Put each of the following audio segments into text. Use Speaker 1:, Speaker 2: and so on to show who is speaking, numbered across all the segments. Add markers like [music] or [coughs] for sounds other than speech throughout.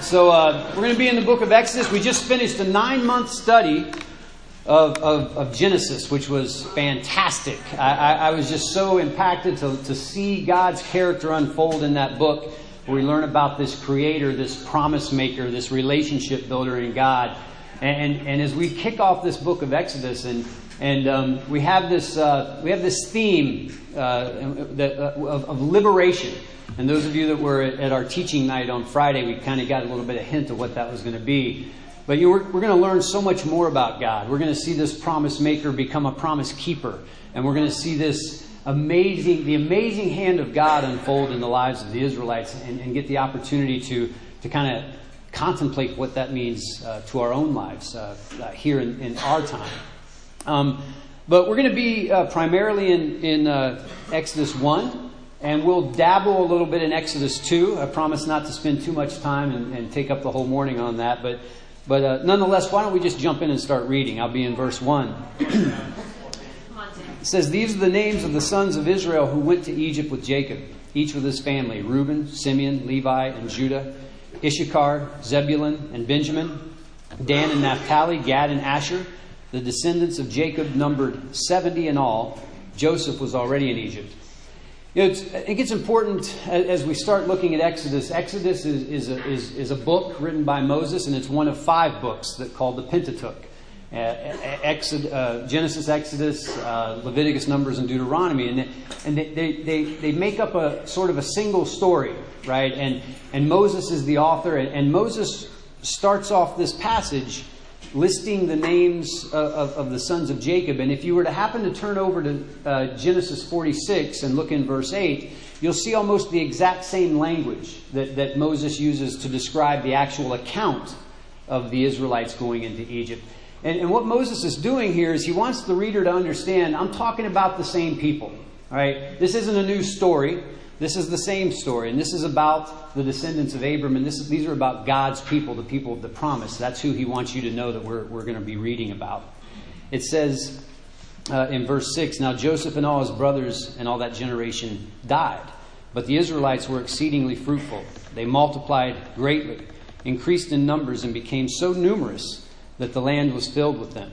Speaker 1: So uh, we're going to be in the book of Exodus. We just finished a nine month study of, of, of, Genesis, which was fantastic. I, I, I was just so impacted to, to see God's character unfold in that book, where we learn about this creator, this promise maker, this relationship builder in God. And, and, as we kick off this book of Exodus, and, and um, we, have this, uh, we have this theme uh, that, uh, of, of liberation. And those of you that were at our teaching night on Friday, we kind of got a little bit of hint of what that was going to be. But you we're, we're going to learn so much more about God. We're going to see this promise maker become a promise keeper. And we're going to see this amazing, the amazing hand of God unfold in the lives of the Israelites and, and get the opportunity to, to kind of contemplate what that means uh, to our own lives uh, uh, here in, in, our time. Um, but we're going to be uh, primarily in, in uh, Exodus 1. And we'll dabble a little bit in Exodus 2. I promise not to spend too much time and, and take up the whole morning on that. But, but uh, nonetheless, why don't we just jump in and start reading? I'll be in verse 1. [clears throat] it says, These are the names of the sons of Israel who went to Egypt with Jacob, each with his family Reuben, Simeon, Levi, and Judah, Issachar, Zebulun, and Benjamin, Dan and Naphtali, Gad and Asher. The descendants of Jacob numbered 70 in all. Joseph was already in Egypt. You know, I think it's important as we start looking at Exodus. Exodus is, is, a, is, is a book written by Moses, and it's one of five books that called the Pentateuch. Uh, Exod, uh, Genesis, Exodus, uh, Leviticus, Numbers, and Deuteronomy, and, they, and they, they, they, make up a sort of a single story, right? And, and Moses is the author, and, and Moses starts off this passage listing the names of, of, of, the sons of Jacob. And if you were to happen to turn over to uh, Genesis 46 and look in verse 8, you'll see almost the exact same language that, that Moses uses to describe the actual account of the Israelites going into Egypt. And, and what Moses is doing here is he wants the reader to understand I'm talking about the same people. All right? This isn't a new story. This is the same story, and this is about the descendants of Abram, and is, these are about God's people, the people of the promise. That's who he wants you to know that we're, we're going to be reading about. It says uh, in verse 6 Now Joseph and all his brothers and all that generation died, but the Israelites were exceedingly fruitful. They multiplied greatly, increased in numbers, and became so numerous that the land was filled with them.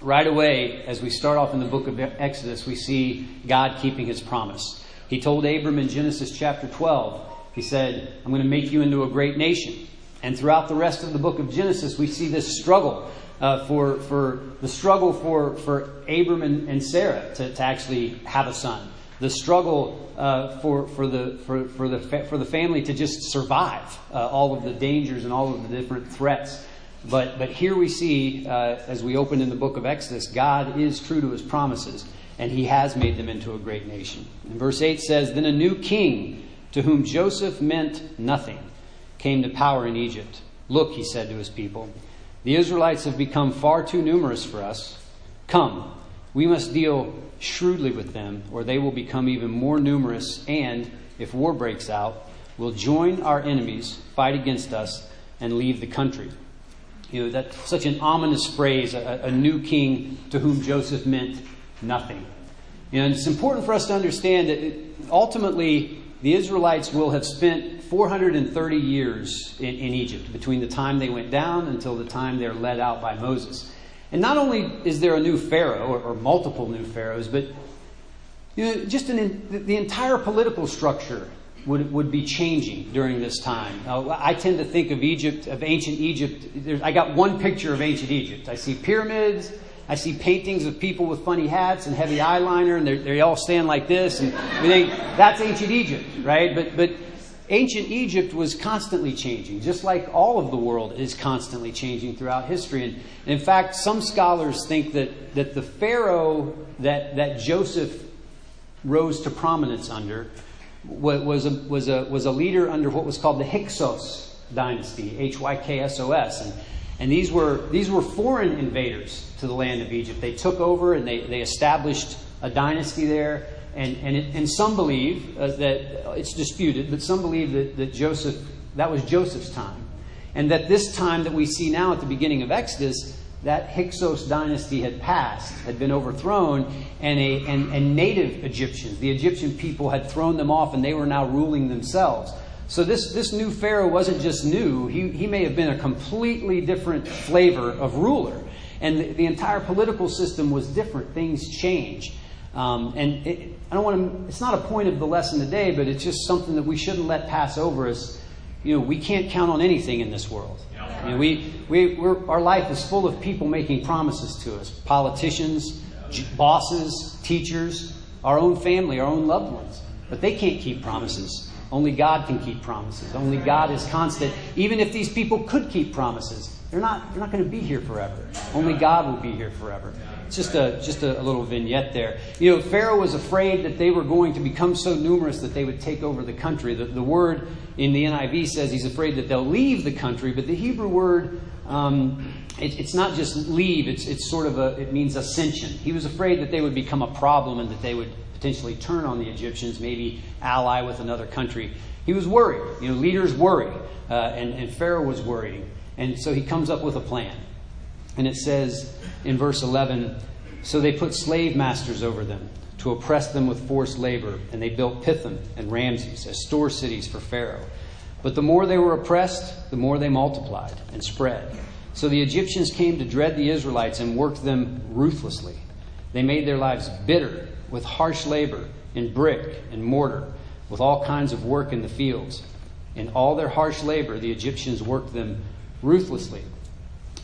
Speaker 1: Right away, as we start off in the book of Exodus, we see God keeping his promise. He told Abram in Genesis chapter 12, he said, I'm going to make you into a great nation. And throughout the rest of the book of Genesis, we see this struggle uh, for, for the struggle for, for Abram and, and Sarah to, to actually have a son. The struggle uh, for, for, the, for, for, the, for the family to just survive uh, all of the dangers and all of the different threats. But, but here we see, uh, as we open in the book of Exodus, God is true to his promises and he has made them into a great nation. And verse 8 says Then a new king, to whom Joseph meant nothing, came to power in Egypt. Look, he said to his people, the Israelites have become far too numerous for us. Come, we must deal shrewdly with them, or they will become even more numerous, and, if war breaks out, will join our enemies, fight against us, and leave the country. You know, that's such an ominous phrase, a, a new king to whom Joseph meant nothing. And it's important for us to understand that ultimately the Israelites will have spent 430 years in, in, Egypt between the time they went down until the time they're led out by Moses. And not only is there a new Pharaoh, or, or multiple new Pharaohs, but you know, just an, the entire political structure would, would be changing during this time. Uh, I tend to think of Egypt, of ancient Egypt. I got one picture of ancient Egypt. I see pyramids, I see paintings of people with funny hats and heavy eyeliner, and they all stand like this, and we think that's ancient Egypt, right? But, but ancient Egypt was constantly changing, just like all of the world is constantly changing throughout history. And, in fact, some scholars think that, that the Pharaoh that, that Joseph rose to prominence under was a, was, a, was a leader under what was called the Hyksos dynasty, H Y K S O S. And and these were, these were foreign invaders to the land of Egypt. They took over and they, they established a dynasty there. And, and, it, and some believe uh, that it's disputed, but some believe that, that Joseph, that was Joseph's time. And that this time that we see now at the beginning of Exodus, that Hyksos dynasty had passed, had been overthrown, and, a, and, and native Egyptians, the Egyptian people, had thrown them off and they were now ruling themselves. So this, this new Pharaoh wasn't just new, he, he may have been a completely different flavor of ruler. And the, the entire political system was different. Things changed. Um, and it, I don't want to, it's not a point of the lesson today, but it's just something that we shouldn't let pass over us. You know, we can't count on anything in this world. You know, we, we, our life is full of people making promises to us politicians, bosses, teachers, our own family, our own loved ones. But they can't keep promises. Only God can keep promises. Only God is constant. Even if these people could keep promises, they're not, they're not going to be here forever. Only God will be here forever. It's just a, just a, little vignette there. You know, Pharaoh was afraid that they were going to become so numerous that they would take over the country. The, the word in the NIV says he's afraid that they'll leave the country, but the Hebrew word um, it, it's not just leave, it's, it's sort of a, it means ascension. He was afraid that they would become a problem and that they would potentially turn on the Egyptians, maybe ally with another country. He was worried. You know, leaders worry, uh, and, and Pharaoh was worrying. And so he comes up with a plan. And it says in verse 11 So they put slave masters over them to oppress them with forced labor, and they built Pithom and Ramses as store cities for Pharaoh. But the more they were oppressed, the more they multiplied and spread. So the Egyptians came to dread the Israelites and worked them ruthlessly. They made their lives bitter with harsh labor in brick and mortar, with all kinds of work in the fields. In all their harsh labor, the Egyptians worked them ruthlessly.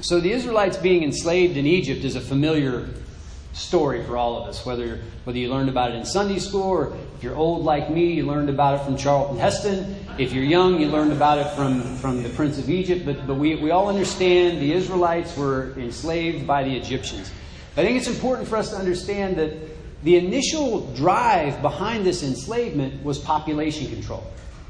Speaker 1: So the Israelites being enslaved in Egypt is a familiar story for all of us, whether, whether you learned about it in Sunday school or if you're old like me, you learned about it from Charlton Heston. If you're young, you learned about it from, from the Prince of Egypt. But, but we, we all understand the Israelites were enslaved by the Egyptians. I think it's important for us to understand that the initial drive behind this enslavement was population control.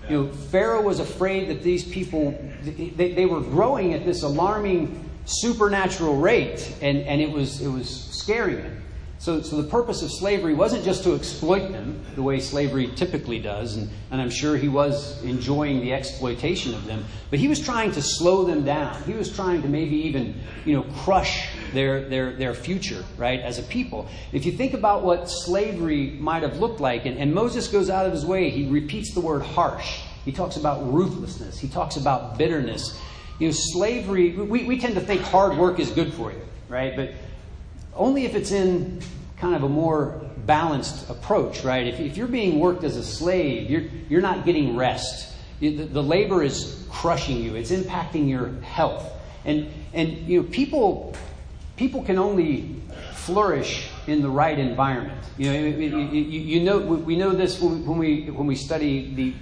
Speaker 1: You know, Pharaoh was afraid that these people, they, they were growing at this alarming supernatural rate, and, and it, was, it was scaring him. So, so the purpose of slavery wasn't just to exploit them, the way slavery typically does, and, and I'm sure he was enjoying the exploitation of them, but he was trying to slow them down. He was trying to maybe even, you know, crush their, their, their future, right, as a people. If you think about what slavery might have looked like, and, and Moses goes out of his way, he repeats the word harsh. He talks about ruthlessness. He talks about bitterness. You know, slavery, we, we tend to think hard work is good for you, right? But only if it's in kind of a more balanced approach, right? If, if you're being worked as a slave, you're, you're not getting rest. The, the labor is crushing you, it's impacting your health. And, and you know, people, people can only flourish in the right environment. You know, you, know we know this when we, when we study the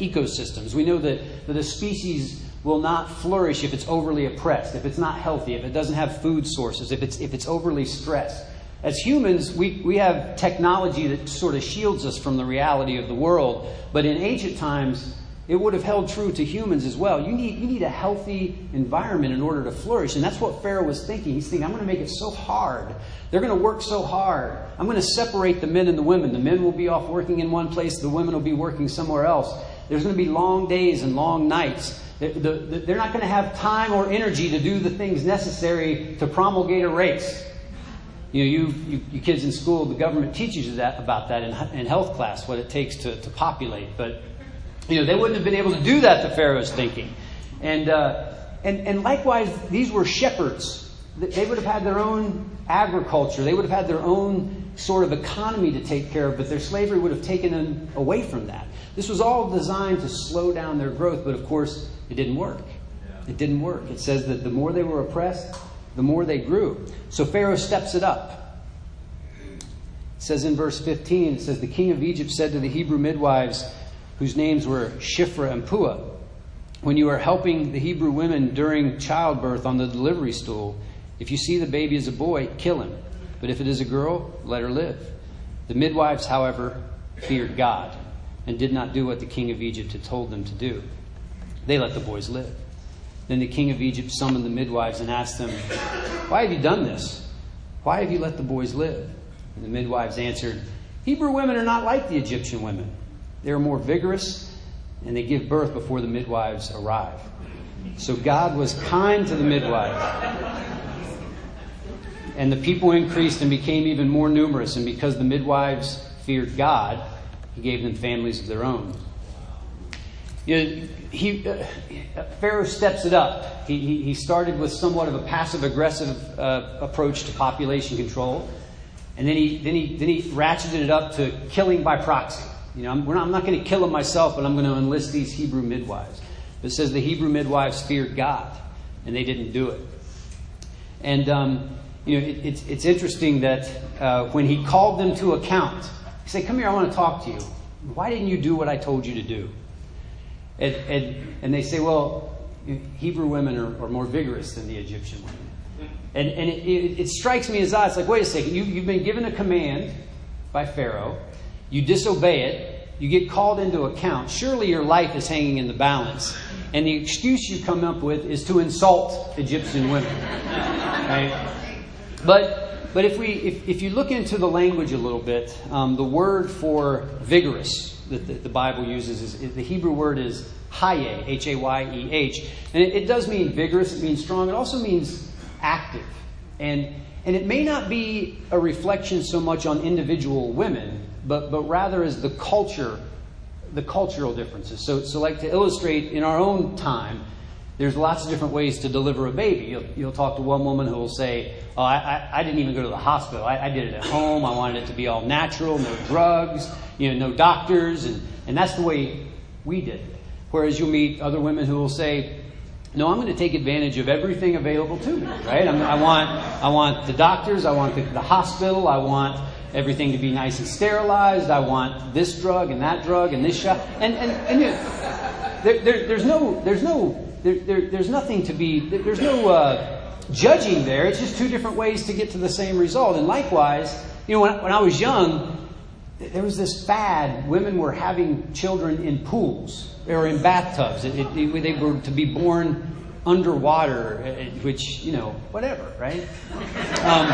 Speaker 1: ecosystems. We know that, that a species will not flourish if it's overly oppressed, if it's not healthy, if it doesn't have food sources, if it's, if it's overly stressed. As humans, we, we have technology that sort of shields us from the reality of the world, but in ancient times, it would have held true to humans as well. You need, you need a healthy environment in order to flourish. And that's what Pharaoh was thinking. He's thinking, I'm going to make it so hard. They're going to work so hard. I'm going to separate the men and the women. The men will be off working in one place, the women will be working somewhere else. There's going to be long days and long nights. They're not going to have time or energy to do the things necessary to promulgate a race. You know, you, you, you kids in school, the government teaches you that about that in, in health class, what it takes to, to populate. But, you know, they wouldn't have been able to do that, the Pharaoh's thinking. And, uh, and, and likewise, these were shepherds. They would have had their own agriculture. They would have had their own sort of economy to take care of, but their slavery would have taken them away from that. This was all designed to slow down their growth, but of course, it didn't work. It didn't work. It says that the more they were oppressed, the more they grew. So Pharaoh steps it up. It says in verse 15, it says, The king of Egypt said to the Hebrew midwives, whose names were Shiphrah and Puah, When you are helping the Hebrew women during childbirth on the delivery stool, if you see the baby is a boy, kill him. But if it is a girl, let her live. The midwives, however, feared God and did not do what the king of Egypt had told them to do. They let the boys live. Then the king of Egypt summoned the midwives and asked them, Why have you done this? Why have you let the boys live? And the midwives answered, Hebrew women are not like the Egyptian women. They are more vigorous and they give birth before the midwives arrive. So God was kind to the midwives. And the people increased and became even more numerous. And because the midwives feared God, he gave them families of their own. You know, he, uh, Pharaoh steps it up. He, he, he, started with somewhat of a passive aggressive uh, approach to population control, and then he, then, he, then he ratcheted it up to killing by proxy. You know, I'm, not, I'm not going to kill them myself, but I'm going to enlist these Hebrew midwives. It says the Hebrew midwives feared God, and they didn't do it. And um, you know, it, it's, it's interesting that uh, when he called them to account, he said, "Come here, I want to talk to you. Why didn't you do what I told you to do?" And, and, and they say, well, Hebrew women are, are, more vigorous than the Egyptian women. And, and it, it, it, strikes me as odd. It's like, wait a second, you, you've been given a command by Pharaoh, you disobey it, you get called into account. Surely your life is hanging in the balance. And the excuse you come up with is to insult Egyptian women. Right? But, but if, we, if, if you look into the language a little bit, um, the word for vigorous that the, the Bible uses is the Hebrew word is hayeh, H A Y E H. And it, it does mean vigorous, it means strong, it also means active. And, and it may not be a reflection so much on individual women, but, but rather as the culture, the cultural differences. So, so, like to illustrate in our own time, there's lots of different ways to deliver a baby. You'll, you'll talk to one woman who will say, Oh, I, I, I didn't even go to the hospital. I, I, did it at home. I wanted it to be all natural, no drugs, you know, no doctors. And, and that's the way we did it. Whereas you'll meet other women who will say, no, I'm going to take advantage of everything available to me, right? I'm, i want, I want the doctors, I want the, the hospital, I want everything to be nice and sterilized. I want this drug and that drug and this shot. And, and, and you know, there, there, there's no, there's no there, there, there's nothing to be, there's no uh, judging there. It's just two different ways to get to the same result. And likewise, you know, when, when I was young, there was this fad. Women were having children in pools or in bathtubs. It, it, it, they were to be born underwater, uh, which, you know, whatever, right? Um,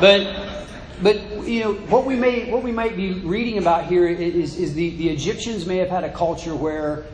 Speaker 1: but but you know what we may what we might be reading about here is, is the, the Egyptians may have had a culture where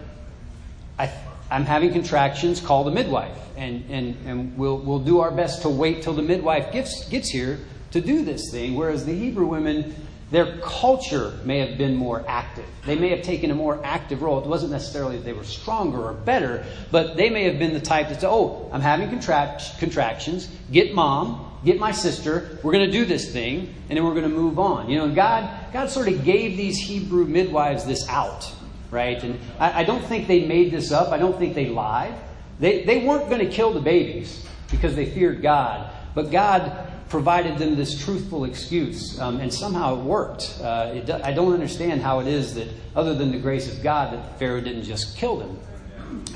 Speaker 1: I, I'm having contractions, call the midwife. And, and, and we'll, we'll do our best to wait till the midwife gets, gets here to do this thing. Whereas the Hebrew women, their culture may have been more active. They may have taken a more active role. It wasn't necessarily that they were stronger or better, but they may have been the type that said, Oh, I'm having contract- contractions. Get mom, get my sister. We're going to do this thing, and then we're going to move on. You know, God, God sort of gave these Hebrew midwives this out right? And I, I don't think they made this up. I don't think they lied. They, they weren't going to kill the babies because they feared God, but God provided them this truthful excuse, um, and somehow it worked. Uh, it, I don't understand how it is that, other than the grace of God, that Pharaoh didn't just kill them.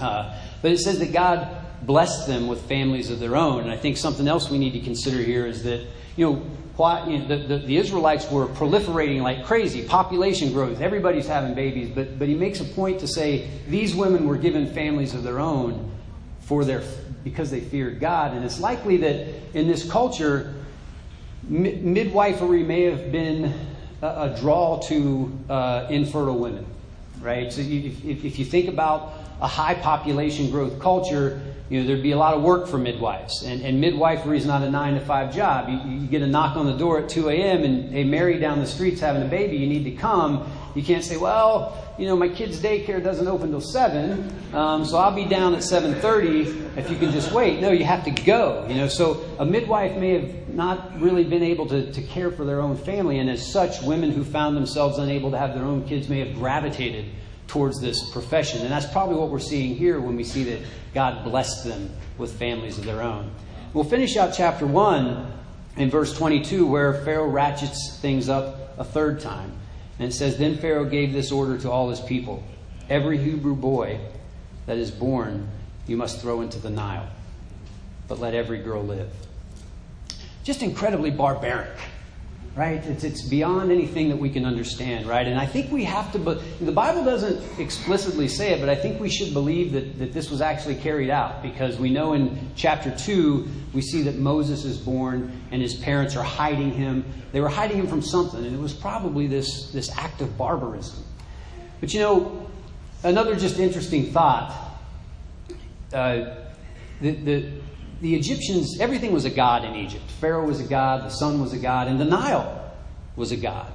Speaker 1: Uh, but it says that God blessed them with families of their own. And I think something else we need to consider here is that, you know, why, you know, the, the, the, Israelites were proliferating like crazy, population growth, everybody's having babies, but, but he makes a point to say these women were given families of their own for their, because they feared God. And it's likely that in this culture, mi- midwifery may have been a, a draw to uh, infertile women, right? So you, if, if you think about a high population growth culture, you know, there'd be a lot of work for midwives. And, and midwifery is not a nine to five job. You, you get a knock on the door at 2 a.m. and hey, Mary down the street's having a baby. You need to come. You can't say, well, you know, my kid's daycare doesn't open till 7, um, so I'll be down at 7.30 if you can just wait. No, you have to go, you know. So a midwife may have not really been able to, to care for their own family, and as such, women who found themselves unable to have their own kids may have gravitated towards this profession. And that's probably what we're seeing here when we see that God blessed them with families of their own. We'll finish out chapter 1 in verse 22, where Pharaoh ratchets things up a third time. And it says, Then Pharaoh gave this order to all his people Every Hebrew boy that is born you must throw into the Nile, but let every girl live. Just incredibly barbaric right? It's, it's beyond anything that we can understand, right? And I think we have to, but the Bible doesn't explicitly say it, but I think we should believe that, that this was actually carried out because we know in chapter 2, we see that Moses is born and his parents are hiding him. They were hiding him from something, and it was probably this, this act of barbarism. But you know, another just interesting thought. Uh, the, the, the Egyptians, everything was a god in Egypt. Pharaoh was a god, the sun was a god, and the Nile was a god.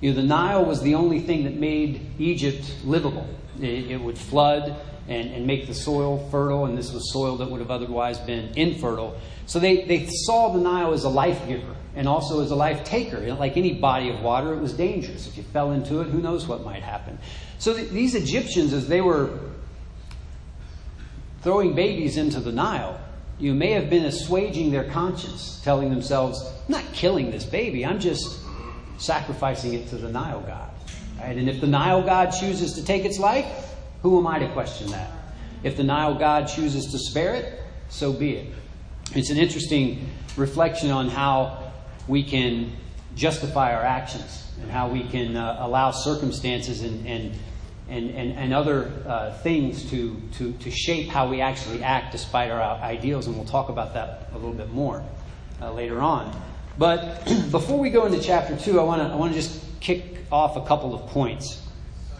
Speaker 1: You know, the Nile was the only thing that made Egypt livable. It, it would flood and, and make the soil fertile, and this was soil that would have otherwise been infertile. So they, they saw the Nile as a life giver and also as a life taker. You know, like any body of water, it was dangerous. If you fell into it, who knows what might happen. So th- these Egyptians, as they were throwing babies into the Nile, you may have been assuaging their conscience, telling themselves, I'm not killing this baby, I'm just sacrificing it to the Nile God. Right? And if the Nile God chooses to take its life, who am I to question that? If the Nile God chooses to spare it, so be it. It's an interesting reflection on how we can justify our actions and how we can uh, allow circumstances and, and, and, and, and other uh, things to, to, to shape how we actually act despite our ideals. And we'll talk about that a little bit more uh, later on. But [clears throat] before we go into chapter 2, I want to I wanna just kick off a couple of points.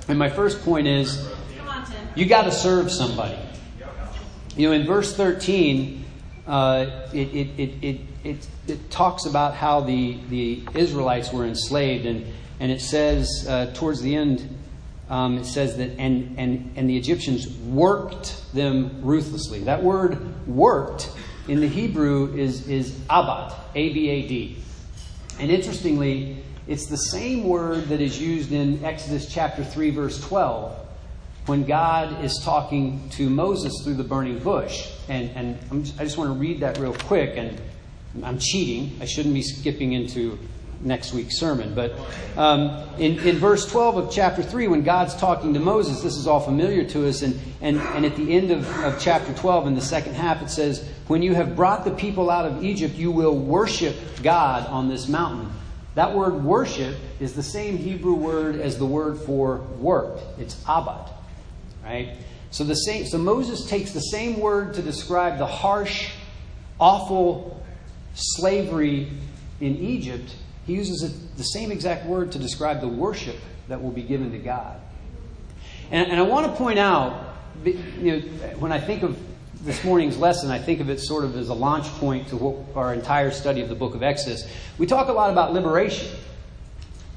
Speaker 1: And my first point is you got to serve somebody. You know, in verse 13, uh, it, it, it, it, it, it, talks about how the, the Israelites were enslaved, and, and it says uh, towards the end, um, it says that, and, and, and the Egyptians worked them ruthlessly. That word worked in the Hebrew is, is abad, A B A D. And interestingly, it's the same word that is used in Exodus chapter 3, verse 12, when God is talking to Moses through the burning bush. And, and just, i just want to read that real quick, and I'm cheating. I shouldn't be skipping into next week's sermon. But um, in, in verse 12 of chapter 3, when God's talking to Moses, this is all familiar to us. And, and, and at the end of, of chapter 12, in the second half, it says, When you have brought the people out of Egypt, you will worship God on this mountain. That word worship is the same Hebrew word as the word for work. It's abad. Right? So the same so Moses takes the same word to describe the harsh, awful slavery in Egypt. He uses the same exact word to describe the worship that will be given to God. And, and I want to point out, you know, when I think of this morning's lesson, I think of it sort of as a launch point to what, our entire study of the book of Exodus. We talk a lot about liberation.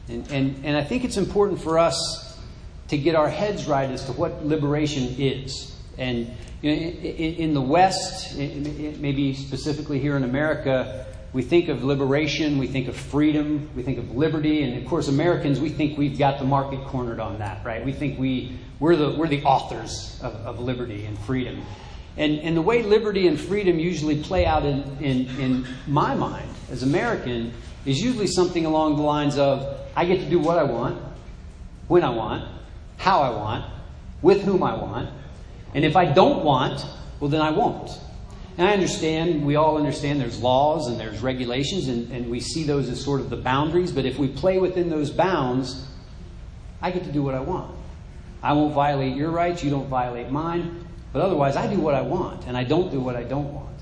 Speaker 1: And, and, and I think it's important for us to get our heads right as to what liberation is. And you know, in, in the West, maybe specifically here in America, we think of liberation, we think of freedom, we think of liberty, and of course, Americans, we think we've got the market cornered on that, right? We think we, we're, the, we're the authors of, of liberty and freedom. And, and the way liberty and freedom usually play out in, in, in my mind as American is usually something along the lines of I get to do what I want, when I want, how I want, with whom I want, and if I don't want, well, then I won't. And I understand, we all understand there's laws and there's regulations, and, and we see those as sort of the boundaries, but if we play within those bounds, I get to do what I want. I won't violate your rights, you don't violate mine. But otherwise, I do what I want, and I don't do what I don't want.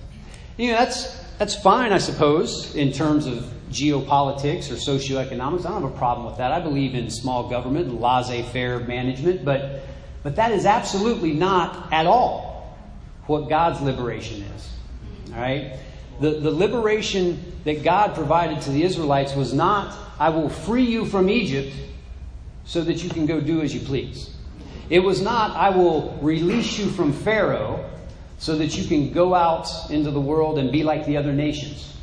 Speaker 1: You know, that's, that's fine, I suppose, in terms of geopolitics or socioeconomics. I don't have a problem with that. I believe in small government laissez faire management, but, but that is absolutely not at all what God's liberation is. All right? The, the liberation that God provided to the Israelites was not, I will free you from Egypt so that you can go do as you please. It was not, I will release you from Pharaoh so that you can go out into the world and be like the other nations,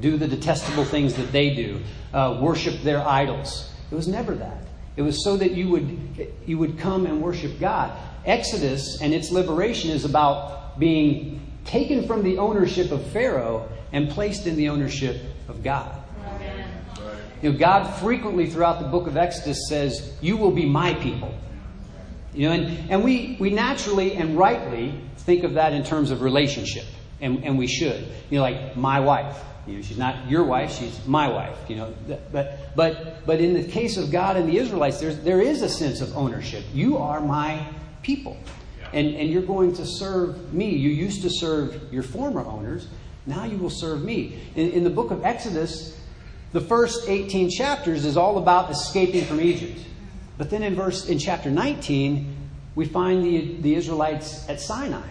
Speaker 1: do the detestable things that they do, uh, worship their idols. It was never that. It was so that you would, you would come and worship God. Exodus and its liberation is about being taken from the ownership of Pharaoh and placed in the ownership of God. You know, God frequently throughout the book of Exodus says, You will be my people. You know, and, and we, we naturally and rightly think of that in terms of relationship, and, and we should. You know, like my wife. You know, she's not your wife, she's my wife. You know, but but but in the case of God and the Israelites, there's there is a sense of ownership. You are my people. And and you're going to serve me. You used to serve your former owners, now you will serve me. In, in the book of Exodus, the first 18 chapters is all about escaping from Egypt. But then in verse in chapter 19, we find the, the Israelites at Sinai.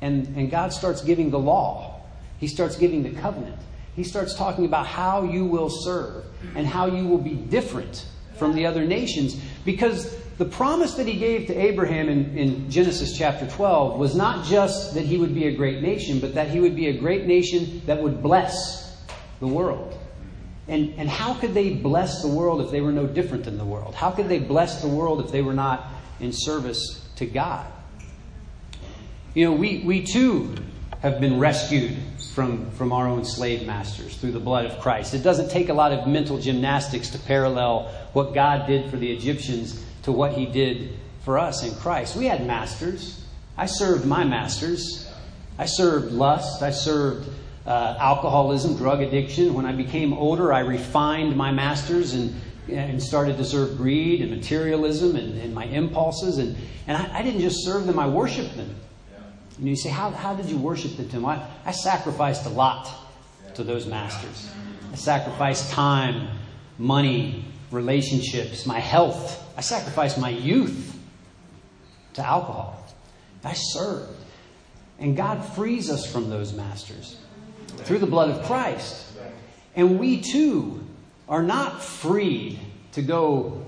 Speaker 1: And, and God starts giving the law. He starts giving the covenant. He starts talking about how you will serve and how you will be different from the other nations because the promise that he gave to Abraham in, in, Genesis chapter 12 was not just that he would be a great nation, but that he would be a great nation that would bless the world. And, and how could they bless the world if they were no different than the world? How could they bless the world if they were not in service to God? You know, we, we too have been rescued from, from our own slave masters through the blood of Christ. It doesn't take a lot of mental gymnastics to parallel what God did for the Egyptians to what he did for us in Christ. We had masters. I served my masters. I served lust. I served uh, alcoholism, drug addiction. When I became older, I refined my masters and, and started to serve greed and materialism and, and my impulses. And, and I, I, didn't just serve them, I worshiped them. And you say, how, how did you worship them? I, I sacrificed a lot to those masters. I sacrificed time, money, relationships, my health. I sacrificed my youth to alcohol. I served. And God frees us from those masters through the blood of Christ. And we too are not freed to go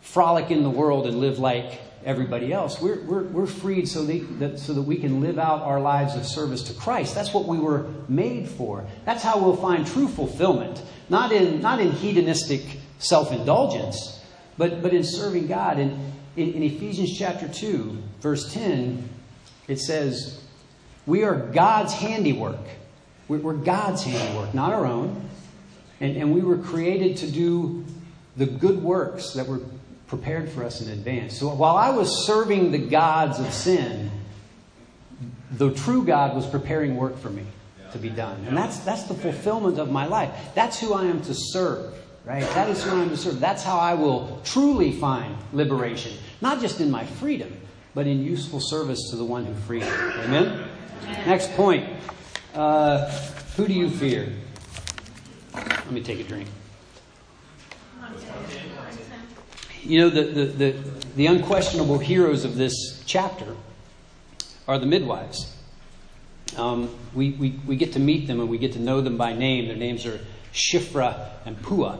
Speaker 1: frolic in the world and live like everybody else. We're, we're, we're freed so, that, so that we can live out our lives of service to Christ. That's what we were made for. That's how we'll find true fulfillment. Not in, not in hedonistic self indulgence, but, but in serving God. And in, in Ephesians chapter 2, verse 10, it says, We are God's handiwork we're, we're God's handiwork, not our own. And, and we were created to do the good works that were prepared for us in advance. So while I was serving the gods of sin, the true God was preparing work for me to be done. And that's, that's the fulfillment of my life. That's who I am to serve, right? That is who I am to serve. That's how I will truly find liberation. Not just in my freedom, but in useful service to the one who freed me. Amen? Next point. Uh, who do you fear? Let me take a drink. You know, the, the, the, the unquestionable heroes of this chapter are the midwives. Um, we, we, we get to meet them and we get to know them by name. Their names are Shiphrah and Puah.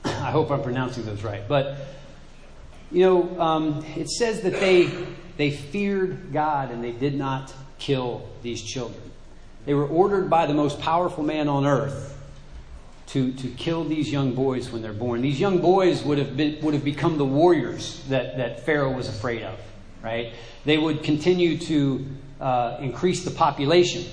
Speaker 1: [coughs] I hope I'm pronouncing those right. But, you know, um, it says that they, they feared God and they did not kill these children. They were ordered by the most powerful man on earth to, to kill these young boys when they're born. These young boys would have, been, would have become the warriors that, that Pharaoh was afraid of, right? They would continue to uh, increase the population.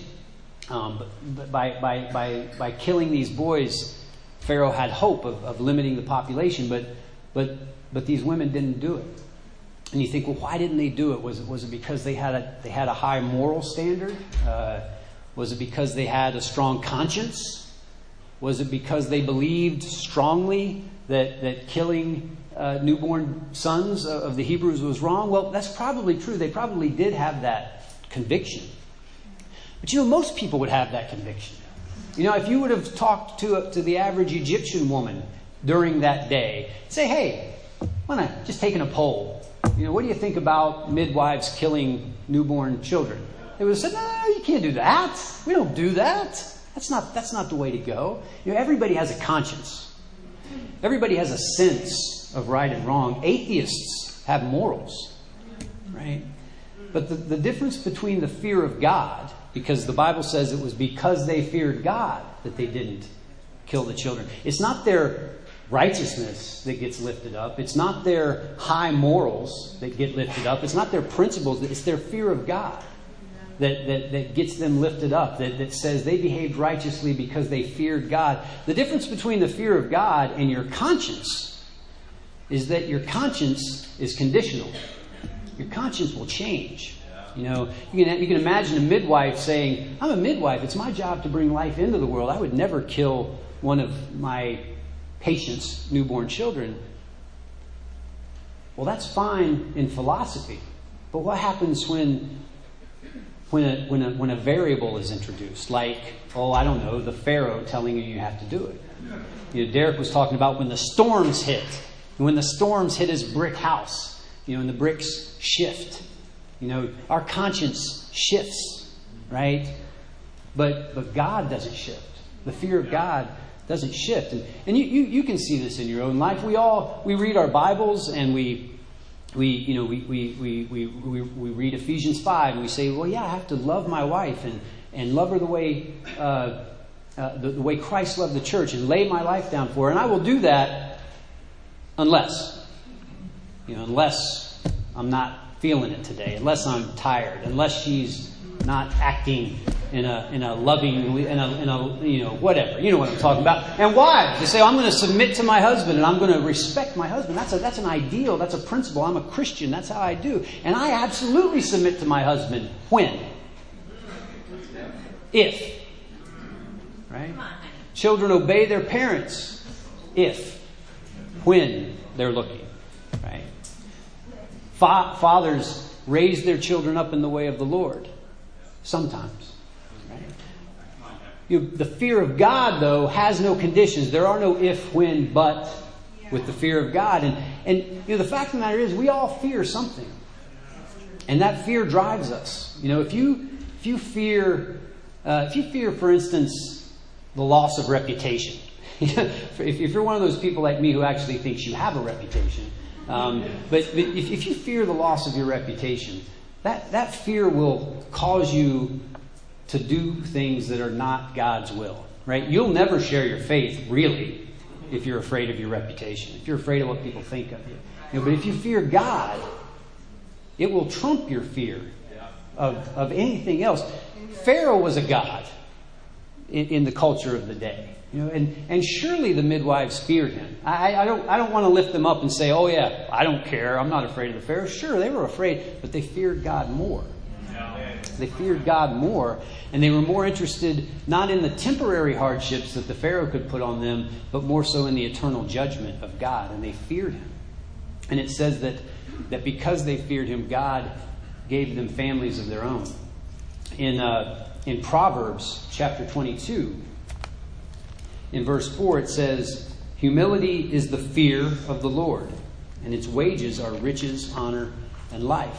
Speaker 1: Um, but by, by, by, by killing these boys, Pharaoh had hope of, of limiting the population, but, but, but these women didn't do it. And you think, well, why didn't they do it? Was it, was it because they had a, they had a high moral standard? Uh, was it because they had a strong conscience? Was it because they believed strongly that, that killing uh, newborn sons of the Hebrews was wrong? Well, that's probably true. They probably did have that conviction. But you know, most people would have that conviction. You know, if you would have talked to, to the average Egyptian woman during that day, say, hey, why not just taking a poll? You know, what do you think about midwives killing newborn children? They would have said, no, you can't do that. We don't do that. That's not, that's not the way to go. You know, everybody has a conscience. Everybody has a sense of right and wrong. Atheists have morals, right? But the, the difference between the fear of God, because the Bible says it was because they feared God that they didn't kill the children. It's not their righteousness that gets lifted up. It's not their high morals that get lifted up. It's not their principles. It's their fear of God that, that, that gets them lifted up, that, that says they behaved righteously because they feared God. The difference between the fear of God and your conscience is that your conscience is conditional. Your conscience will change. You know, you can, you can imagine a midwife saying, I'm a midwife. It's my job to bring life into the world. I would never kill one of my patients' newborn children. Well, that's fine in philosophy. But what happens when when a, when a, when a variable is introduced, like, oh, I don't know, the Pharaoh telling you you have to do it. You know, Derek was talking about when the storms hit, when the storms hit his brick house, you know, and the bricks shift. You know, our conscience shifts, right? But, but God doesn't shift. The fear of God doesn't shift. And, and you, you, you can see this in your own life. We all, we read our Bibles and we, we, you know, we, we, we, we, we, we read Ephesians 5 and we say, well, yeah, I have to love my wife and, and love her the way, uh, uh, the, the way Christ loved the church and lay my life down for her. And I will do that unless, you know, unless I'm not feeling it today, unless I'm tired, unless she's not acting in a, in a loving, in a, in a, you know, whatever. You know what I'm talking about. And wives, they say, I'm going to submit to my husband and I'm going to respect my husband. That's, a, that's an ideal. That's a principle. I'm a Christian. That's how I do. And I absolutely submit to my husband. When? If. Right? Children obey their parents. If. When they're looking. Right? Fa- fathers raise their children up in the way of the Lord. Sometimes. You, the fear of God, though, has no conditions. There are no if, when, but with the fear of God. And, and you know, the fact of the matter is, we all fear something. And that fear drives us. You know, if you, if you fear, uh, if you fear, for instance, the loss of reputation, [laughs] if, if you're one of those people like me who actually thinks you have a reputation, um, but, but if, if you fear the loss of your reputation, that, that fear will cause you to do things that are not God's will, right? You'll never share your faith, really, if you're afraid of your reputation, if you're afraid of what people think of you. you know, but if you fear God, it will trump your fear of, of anything else. Pharaoh was a god in, in the culture of the day. You know, and, and surely the midwives feared him. I, I, don't, I don't want to lift them up and say, oh, yeah, I don't care. I'm not afraid of the Pharaoh. Sure, they were afraid, but they feared God more. They feared God more, and they were more interested not in the temporary hardships that the Pharaoh could put on them, but more so in the eternal judgment of God, and they feared him. And it says that, that because they feared him, God gave them families of their own. In, uh, in Proverbs chapter 22, in verse 4, it says, Humility is the fear of the Lord, and its wages are riches, honor, and life.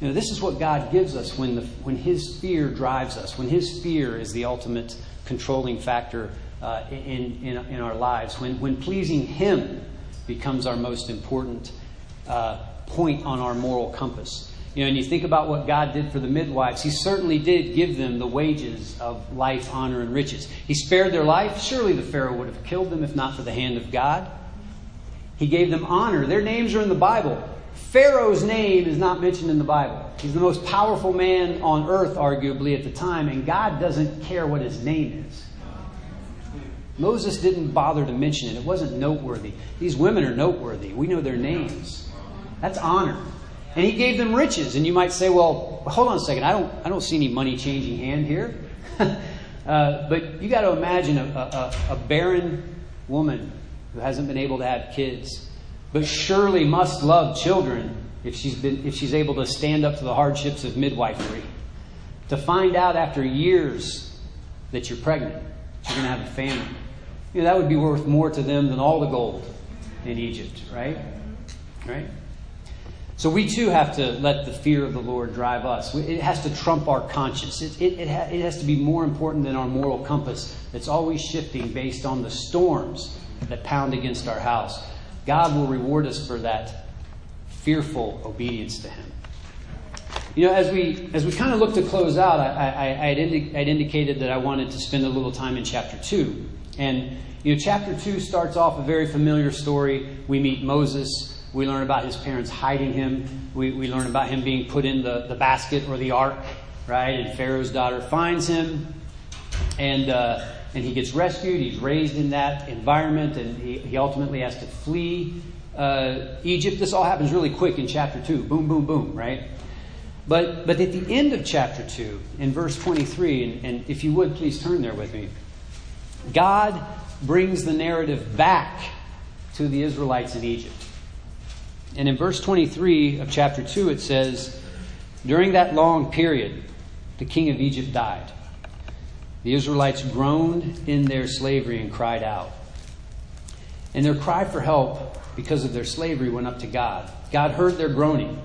Speaker 1: You know, this is what God gives us when, the, when His fear drives us, when His fear is the ultimate controlling factor uh, in, in, in, our lives, when, when pleasing Him becomes our most important uh, point on our moral compass. You know, and you think about what God did for the midwives. He certainly did give them the wages of life, honor, and riches. He spared their life. Surely the Pharaoh would have killed them if not for the hand of God. He gave them honor. Their names are in the Bible. Pharaoh's name is not mentioned in the Bible. He's the most powerful man on earth, arguably, at the time, and God doesn't care what his name is. Moses didn't bother to mention it. It wasn't noteworthy. These women are noteworthy. We know their names. That's honor. And he gave them riches. And you might say, well, hold on a second. I don't, I don't see any money changing hand here. [laughs] uh, but you got to imagine a, a, a barren woman who hasn't been able to have kids but surely must love children if she's, been, if she's able to stand up to the hardships of midwifery. To find out after years that you're pregnant, you're going to have a family. You know, that would be worth more to them than all the gold in Egypt, right? Right? So we too have to let the fear of the Lord drive us. It has to trump our conscience. It, it, it, ha- it has to be more important than our moral compass that's always shifting based on the storms that pound against our house. God will reward us for that fearful obedience to Him. You know, as we as we kind of look to close out, I, I, I had indi- I'd indicated that I wanted to spend a little time in chapter two, and you know, chapter two starts off a very familiar story. We meet Moses. We learn about his parents hiding him. We, we learn about him being put in the, the basket or the ark, right? And Pharaoh's daughter finds him, and uh, and he gets rescued. He's raised in that environment, and he, he ultimately has to flee uh, Egypt. This all happens really quick in chapter 2. Boom, boom, boom, right? But, but at the end of chapter 2, in verse 23, and, and if you would please turn there with me, God brings the narrative back to the Israelites in Egypt. And in verse 23 of chapter 2, it says, During that long period, the king of Egypt died. The Israelites groaned in their slavery and cried out. And their cry for help because of their slavery went up to God. God heard their groaning,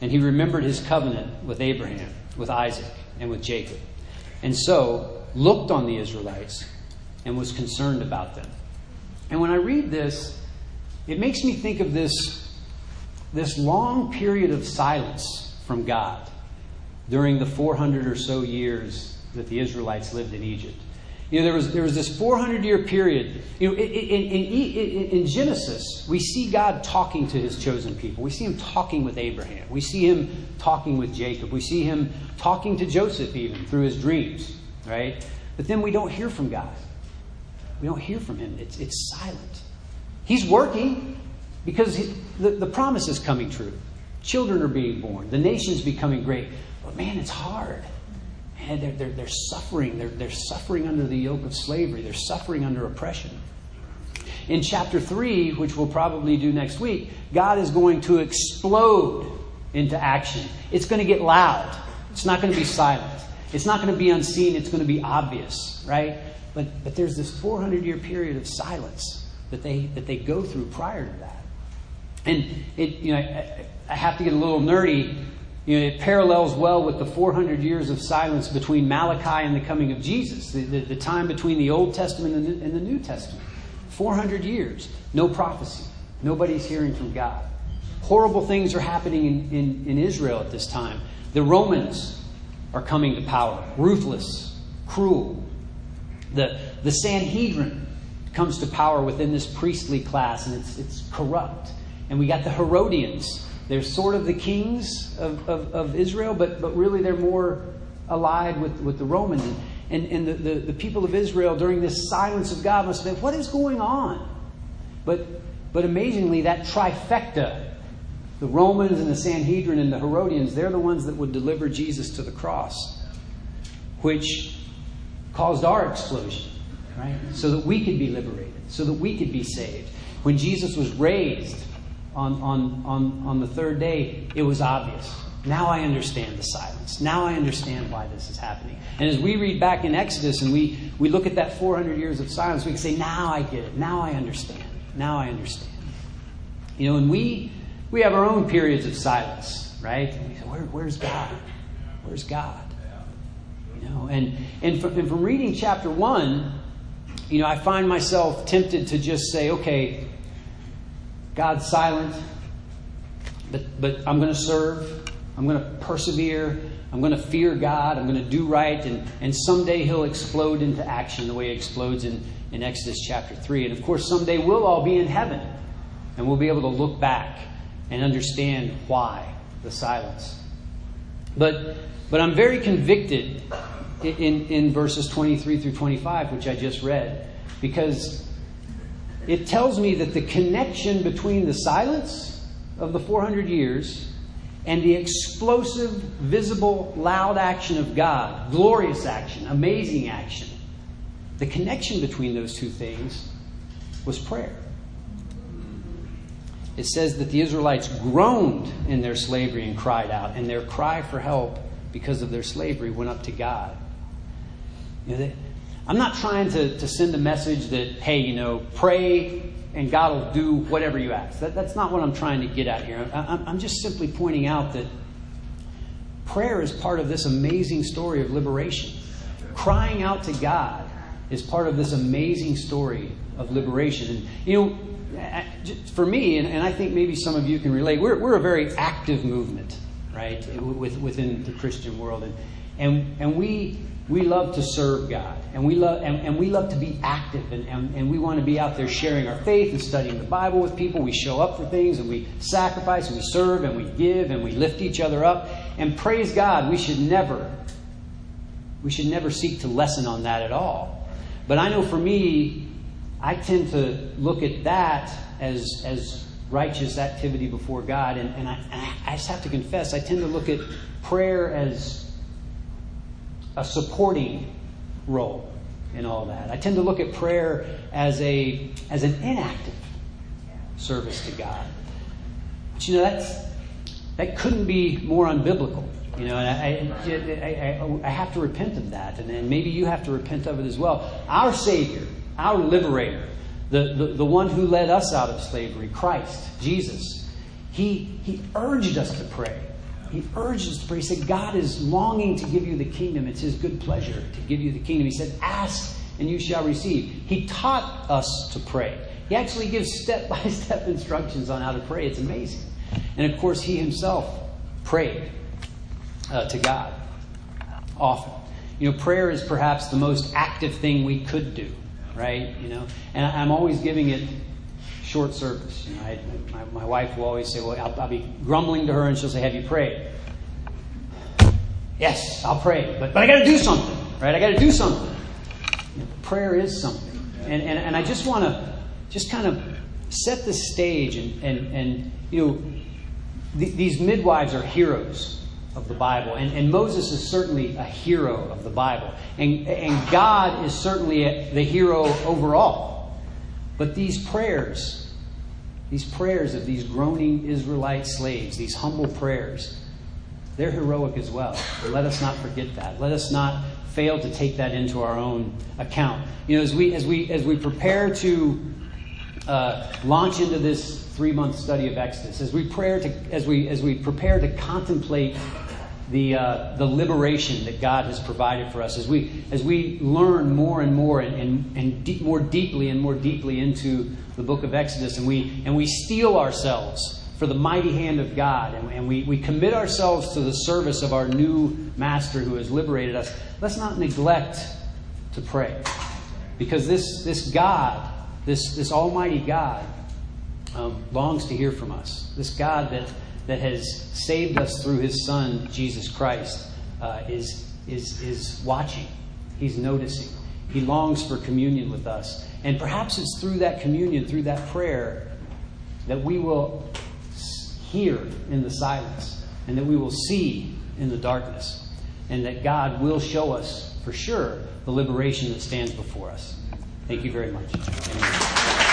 Speaker 1: and he remembered his covenant with Abraham, with Isaac, and with Jacob. And so looked on the Israelites and was concerned about them. And when I read this, it makes me think of this, this long period of silence from God during the 400 or so years that the Israelites lived in Egypt. You know, there was, there was this 400 year period. You know, in, in, in, in, Genesis, we see God talking to his chosen people. We see him talking with Abraham. We see him talking with Jacob. We see him talking to Joseph even through his dreams, right? But then we don't hear from God. We don't hear from him. It's, it's silent. He's working because the, the promise is coming true. Children are being born. The nation's becoming great. But man, it's hard. Man, they're, they're, they're suffering. They're, they're suffering under the yoke of slavery. They're suffering under oppression. In chapter 3, which we'll probably do next week, God is going to explode into action. It's going to get loud. It's not going to be silent. It's not going to be unseen. It's going to be obvious, right? But, but there's this 400 year period of silence that they, that they go through prior to that. And it, you know, I, have to get a little nerdy you know, it parallels well with the 400 years of silence between Malachi and the coming of Jesus, the, the, the time between the Old Testament and the, and the, New Testament. 400 years, no prophecy. Nobody's hearing from God. Horrible things are happening in, in, in Israel at this time. The Romans are coming to power, ruthless, cruel. The, the Sanhedrin comes to power within this priestly class, and it's, it's corrupt. And we got the Herodians they're sort of the kings of, of, of Israel, but, but really they're more allied with, with the Romans. And, and the, the, the people of Israel, during this silence of God, must have been, what is going on? But, but amazingly, that trifecta, the Romans and the Sanhedrin and the Herodians, they're the ones that would deliver Jesus to the cross, which caused our explosion, right? So that we could be liberated, so that we could be saved. When Jesus was raised, on, on, on, on the third day, it was obvious. Now I understand the silence. Now I understand why this is happening. And as we read back in Exodus and we, we look at that 400 years of silence, we can say, now I get it. Now I understand. Now I understand. You know, and we, we have our own periods of silence, right? And we say, Where, where's God? Where's God? You know, and, and, from, and from reading chapter 1, you know, I find myself tempted to just say, okay, God's silent, but, but I'm going to serve. I'm going to persevere. I'm going to fear God. I'm going to do right. And, and someday He'll explode into action the way He explodes in, in Exodus chapter 3. And of course, someday we'll all be in heaven. And we'll be able to look back and understand why the silence. But, but I'm very convicted in, in verses 23 through 25, which I just read, because it tells me that the connection between the silence of the 400 years and the explosive, visible, loud action of God, glorious action, amazing action, the connection between those two things was prayer. It says that the Israelites groaned in their slavery and cried out, and their cry for help because of their slavery went up to God. You know, I'm not trying to, to send a message that, hey, you know, pray and God will do whatever you ask. That, that's not what I'm trying to get at here. I, I'm just simply pointing out that prayer is part of this amazing story of liberation. Crying out to God is part of this amazing story of liberation. And, you know, for me, and, and I think maybe some of you can relate, we're, we're a very active movement, right, within the Christian world. And, and, and we we love to serve God and we love and, and we love to be active and, and, and, we want to be out there sharing our faith and studying the Bible with people. We show up for things and we sacrifice and we serve and we give and we lift each other up. And praise God, we should never we should never seek to lessen on that at all. But I know for me, I tend to look at that as as righteous activity before God, and, and I, I just have to confess, I tend to look at prayer as a supporting role in all that. I tend to look at prayer as a as an inactive service to God. But you know that's that couldn't be more unbiblical. You know, and I, I, I, I have to repent of that, and, and maybe you have to repent of it as well. Our Savior, our Liberator, the, the, the one who led us out of slavery, Christ, Jesus, he, he urged us to pray. He urges us to pray. He said, God is longing to give you the kingdom. It's His good pleasure to give you the kingdom. He said, Ask and you shall receive. He taught us to pray. He actually gives step [laughs] by step instructions on how to pray. It's amazing. And of course, he himself prayed uh, to God often. You know, prayer is perhaps the most active thing we could do, right? You know, and I'm always giving it short service. You know, I, my, my, wife will always say, "Well, I'll, I'll, be grumbling to her, and she'll say, "Have you prayed?" Yes, I'll pray, but but I got to do something, right? I got to do something. You know, prayer is something, and and, and I just want to just kind of set the stage, and and and you know, th- these midwives are heroes of the Bible. And, and Moses is certainly a hero of the Bible. And, and God is certainly a, the hero overall. But these prayers, these prayers of these groaning Israelite slaves, these humble prayers, they're heroic as well. let us not forget that. Let us not fail to take that into our own account. You know, as we as we as we prepare to uh, launch into this three month study of Exodus, as we prepare to as we as we prepare to contemplate the, uh, the liberation that God has provided for us as we, as we learn more and more and, and, and de- more deeply and more deeply into the book of Exodus, and we, and we steel ourselves for the mighty hand of God, and, and we, we commit ourselves to the service of our new master who has liberated us, let's not neglect to pray. Because this, this God, this, this Almighty God, um, longs to hear from us. This God that that has saved us through his Son, Jesus Christ, uh, is, is, is watching. He's noticing. He longs for communion with us. And perhaps it's through that communion, through that prayer, that we will hear in the silence and that we will see in the darkness. And that God will show us for sure the liberation that stands before us. Thank you very much. Amen.